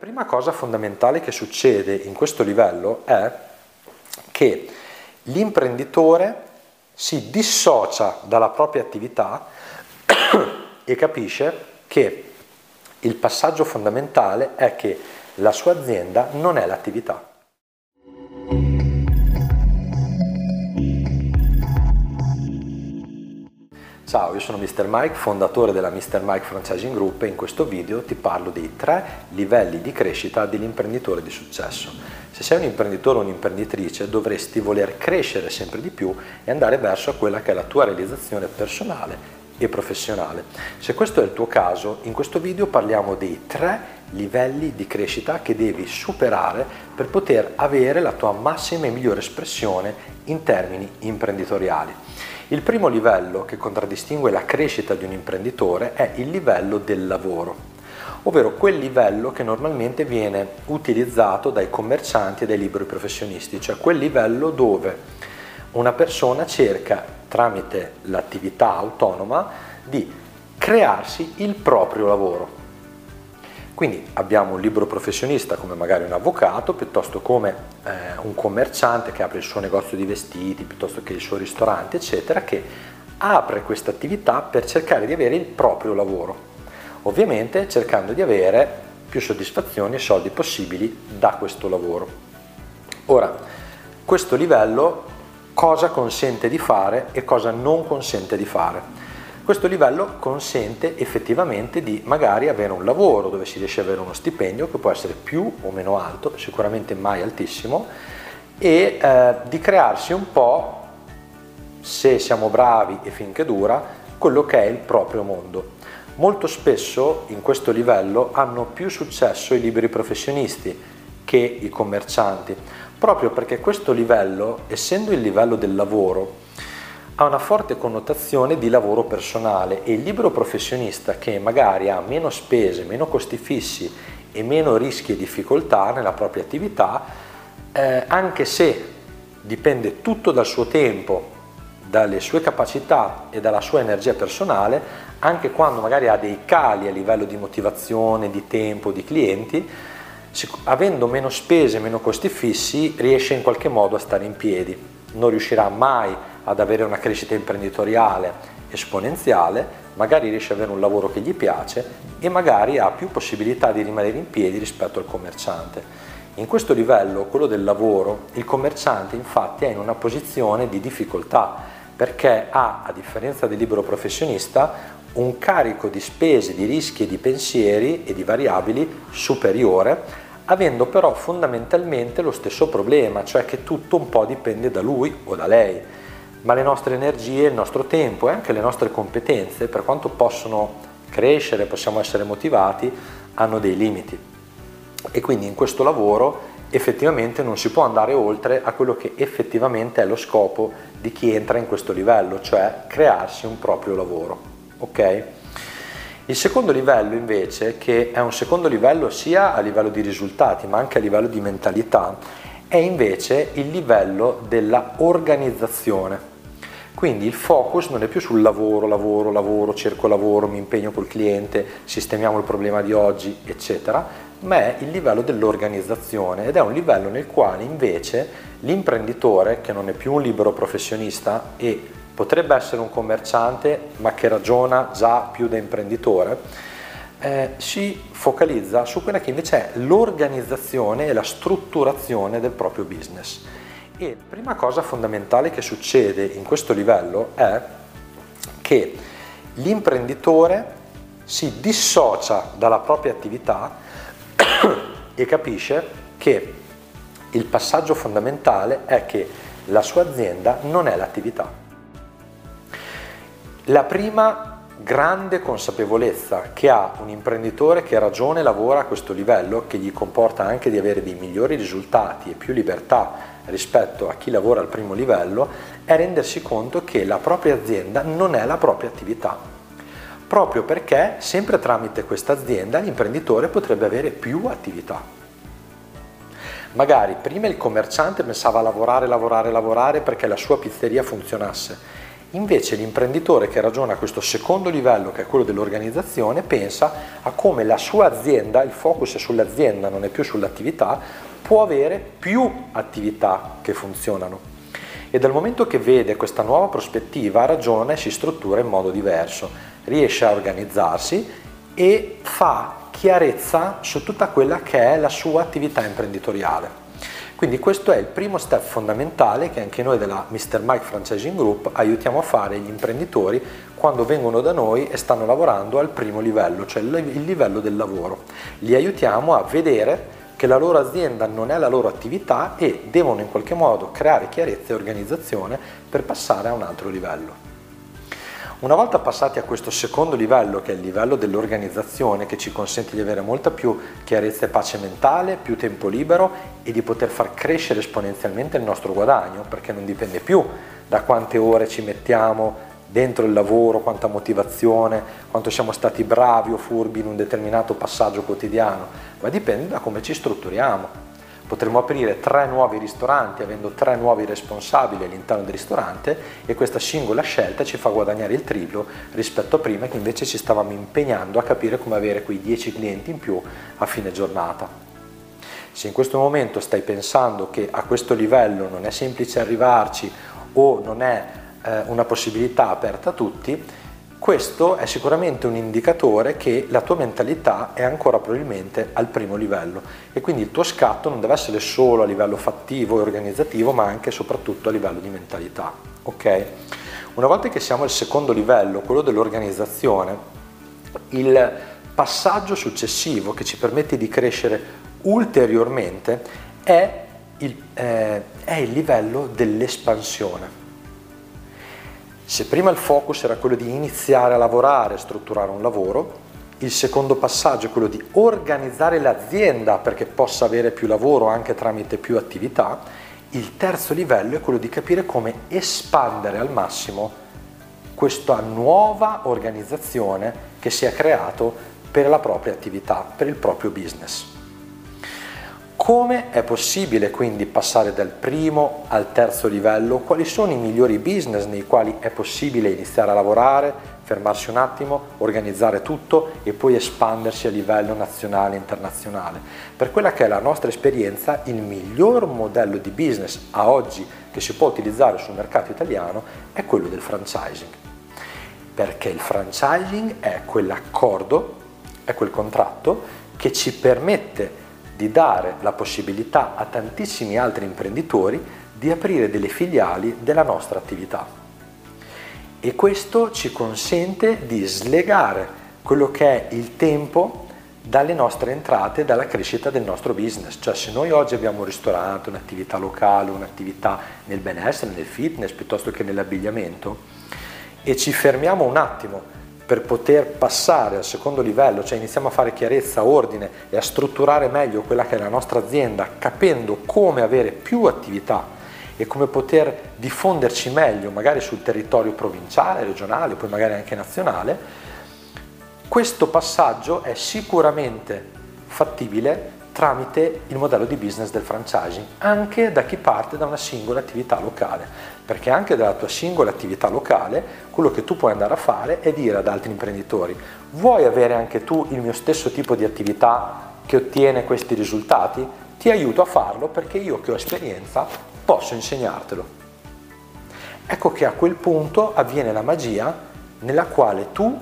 prima cosa fondamentale che succede in questo livello è che l'imprenditore si dissocia dalla propria attività e capisce che il passaggio fondamentale è che la sua azienda non è l'attività. Ciao, io sono Mr. Mike, fondatore della Mr. Mike Franchising Group e in questo video ti parlo dei tre livelli di crescita dell'imprenditore di successo. Se sei un imprenditore o un'imprenditrice dovresti voler crescere sempre di più e andare verso quella che è la tua realizzazione personale e professionale. Se questo è il tuo caso, in questo video parliamo dei tre livelli di crescita che devi superare per poter avere la tua massima e migliore espressione in termini imprenditoriali. Il primo livello che contraddistingue la crescita di un imprenditore è il livello del lavoro, ovvero quel livello che normalmente viene utilizzato dai commercianti e dai liberi professionisti, cioè quel livello dove una persona cerca tramite l'attività autonoma di crearsi il proprio lavoro. Quindi abbiamo un libero professionista come magari un avvocato, piuttosto come eh, un commerciante che apre il suo negozio di vestiti, piuttosto che il suo ristorante, eccetera, che apre questa attività per cercare di avere il proprio lavoro. Ovviamente cercando di avere più soddisfazioni e soldi possibili da questo lavoro. Ora, questo livello cosa consente di fare e cosa non consente di fare? Questo livello consente effettivamente di magari avere un lavoro dove si riesce ad avere uno stipendio che può essere più o meno alto, sicuramente mai altissimo, e eh, di crearsi un po', se siamo bravi e finché dura, quello che è il proprio mondo. Molto spesso in questo livello hanno più successo i liberi professionisti che i commercianti, proprio perché questo livello, essendo il livello del lavoro, ha una forte connotazione di lavoro personale e il libero professionista che magari ha meno spese, meno costi fissi e meno rischi e difficoltà nella propria attività, eh, anche se dipende tutto dal suo tempo, dalle sue capacità e dalla sua energia personale, anche quando magari ha dei cali a livello di motivazione, di tempo, di clienti, avendo meno spese, meno costi fissi, riesce in qualche modo a stare in piedi. Non riuscirà mai a ad avere una crescita imprenditoriale esponenziale, magari riesce ad avere un lavoro che gli piace e magari ha più possibilità di rimanere in piedi rispetto al commerciante. In questo livello, quello del lavoro, il commerciante infatti è in una posizione di difficoltà perché ha, a differenza del libero professionista, un carico di spese, di rischi e di pensieri e di variabili superiore, avendo però fondamentalmente lo stesso problema, cioè che tutto un po' dipende da lui o da lei ma le nostre energie, il nostro tempo e anche le nostre competenze, per quanto possono crescere, possiamo essere motivati, hanno dei limiti. E quindi in questo lavoro effettivamente non si può andare oltre a quello che effettivamente è lo scopo di chi entra in questo livello, cioè crearsi un proprio lavoro. Ok? Il secondo livello invece, che è un secondo livello sia a livello di risultati ma anche a livello di mentalità, è invece il livello della organizzazione. Quindi il focus non è più sul lavoro, lavoro, lavoro, cerco lavoro, mi impegno col cliente, sistemiamo il problema di oggi, eccetera, ma è il livello dell'organizzazione ed è un livello nel quale invece l'imprenditore, che non è più un libero professionista e potrebbe essere un commerciante, ma che ragiona già più da imprenditore, eh, si focalizza su quella che invece è l'organizzazione e la strutturazione del proprio business. E la prima cosa fondamentale che succede in questo livello è che l'imprenditore si dissocia dalla propria attività e capisce che il passaggio fondamentale è che la sua azienda non è l'attività. La prima grande consapevolezza che ha un imprenditore che ragione lavora a questo livello, che gli comporta anche di avere dei migliori risultati e più libertà rispetto a chi lavora al primo livello è rendersi conto che la propria azienda non è la propria attività. Proprio perché sempre tramite questa azienda l'imprenditore potrebbe avere più attività. Magari prima il commerciante pensava a lavorare, lavorare, lavorare perché la sua pizzeria funzionasse Invece l'imprenditore che ragiona a questo secondo livello, che è quello dell'organizzazione, pensa a come la sua azienda, il focus è sull'azienda, non è più sull'attività, può avere più attività che funzionano. E dal momento che vede questa nuova prospettiva ragiona e si struttura in modo diverso, riesce a organizzarsi e fa chiarezza su tutta quella che è la sua attività imprenditoriale. Quindi questo è il primo step fondamentale che anche noi della Mr. Mike Franchising Group aiutiamo a fare gli imprenditori quando vengono da noi e stanno lavorando al primo livello, cioè il livello del lavoro. Li aiutiamo a vedere che la loro azienda non è la loro attività e devono in qualche modo creare chiarezza e organizzazione per passare a un altro livello. Una volta passati a questo secondo livello, che è il livello dell'organizzazione, che ci consente di avere molta più chiarezza e pace mentale, più tempo libero e di poter far crescere esponenzialmente il nostro guadagno, perché non dipende più da quante ore ci mettiamo dentro il lavoro, quanta motivazione, quanto siamo stati bravi o furbi in un determinato passaggio quotidiano, ma dipende da come ci strutturiamo. Potremmo aprire tre nuovi ristoranti avendo tre nuovi responsabili all'interno del ristorante e questa singola scelta ci fa guadagnare il triplo rispetto a prima che invece ci stavamo impegnando a capire come avere quei 10 clienti in più a fine giornata. Se in questo momento stai pensando che a questo livello non è semplice arrivarci o non è eh, una possibilità aperta a tutti, questo è sicuramente un indicatore che la tua mentalità è ancora probabilmente al primo livello e quindi il tuo scatto non deve essere solo a livello fattivo e organizzativo ma anche e soprattutto a livello di mentalità. Ok? Una volta che siamo al secondo livello, quello dell'organizzazione, il passaggio successivo che ci permette di crescere ulteriormente è il, eh, è il livello dell'espansione. Se prima il focus era quello di iniziare a lavorare, strutturare un lavoro, il secondo passaggio è quello di organizzare l'azienda perché possa avere più lavoro anche tramite più attività, il terzo livello è quello di capire come espandere al massimo questa nuova organizzazione che si è creato per la propria attività, per il proprio business. Come è possibile quindi passare dal primo al terzo livello? Quali sono i migliori business nei quali è possibile iniziare a lavorare, fermarsi un attimo, organizzare tutto e poi espandersi a livello nazionale e internazionale? Per quella che è la nostra esperienza, il miglior modello di business a oggi che si può utilizzare sul mercato italiano è quello del franchising. Perché il franchising è quell'accordo, è quel contratto che ci permette di dare la possibilità a tantissimi altri imprenditori di aprire delle filiali della nostra attività. E questo ci consente di slegare quello che è il tempo dalle nostre entrate, dalla crescita del nostro business. Cioè se noi oggi abbiamo un ristorante, un'attività locale, un'attività nel benessere, nel fitness piuttosto che nell'abbigliamento e ci fermiamo un attimo per poter passare al secondo livello, cioè iniziamo a fare chiarezza, ordine e a strutturare meglio quella che è la nostra azienda, capendo come avere più attività e come poter diffonderci meglio, magari sul territorio provinciale, regionale, poi magari anche nazionale, questo passaggio è sicuramente fattibile tramite il modello di business del franchising, anche da chi parte da una singola attività locale, perché anche dalla tua singola attività locale quello che tu puoi andare a fare è dire ad altri imprenditori, vuoi avere anche tu il mio stesso tipo di attività che ottiene questi risultati? Ti aiuto a farlo perché io che ho esperienza posso insegnartelo. Ecco che a quel punto avviene la magia nella quale tu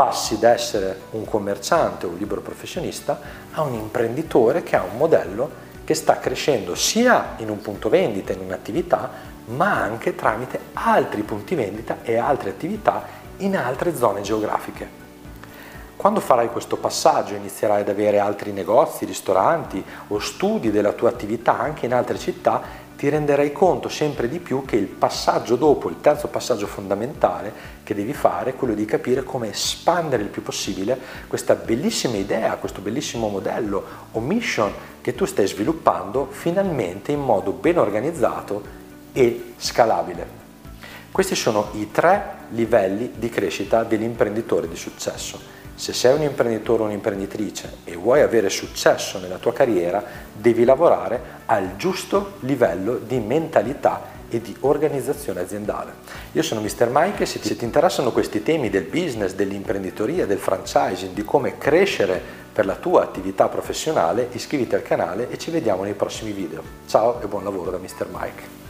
passi da essere un commerciante o un libero professionista a un imprenditore che ha un modello che sta crescendo sia in un punto vendita, in un'attività, ma anche tramite altri punti vendita e altre attività in altre zone geografiche. Quando farai questo passaggio inizierai ad avere altri negozi, ristoranti o studi della tua attività anche in altre città ti renderai conto sempre di più che il passaggio dopo, il terzo passaggio fondamentale che devi fare è quello di capire come espandere il più possibile questa bellissima idea, questo bellissimo modello o mission che tu stai sviluppando finalmente in modo ben organizzato e scalabile. Questi sono i tre livelli di crescita dell'imprenditore di successo. Se sei un imprenditore o un'imprenditrice e vuoi avere successo nella tua carriera, devi lavorare al giusto livello di mentalità e di organizzazione aziendale. Io sono Mr. Mike e se ti interessano questi temi del business, dell'imprenditoria, del franchising, di come crescere per la tua attività professionale, iscriviti al canale e ci vediamo nei prossimi video. Ciao e buon lavoro da Mr. Mike.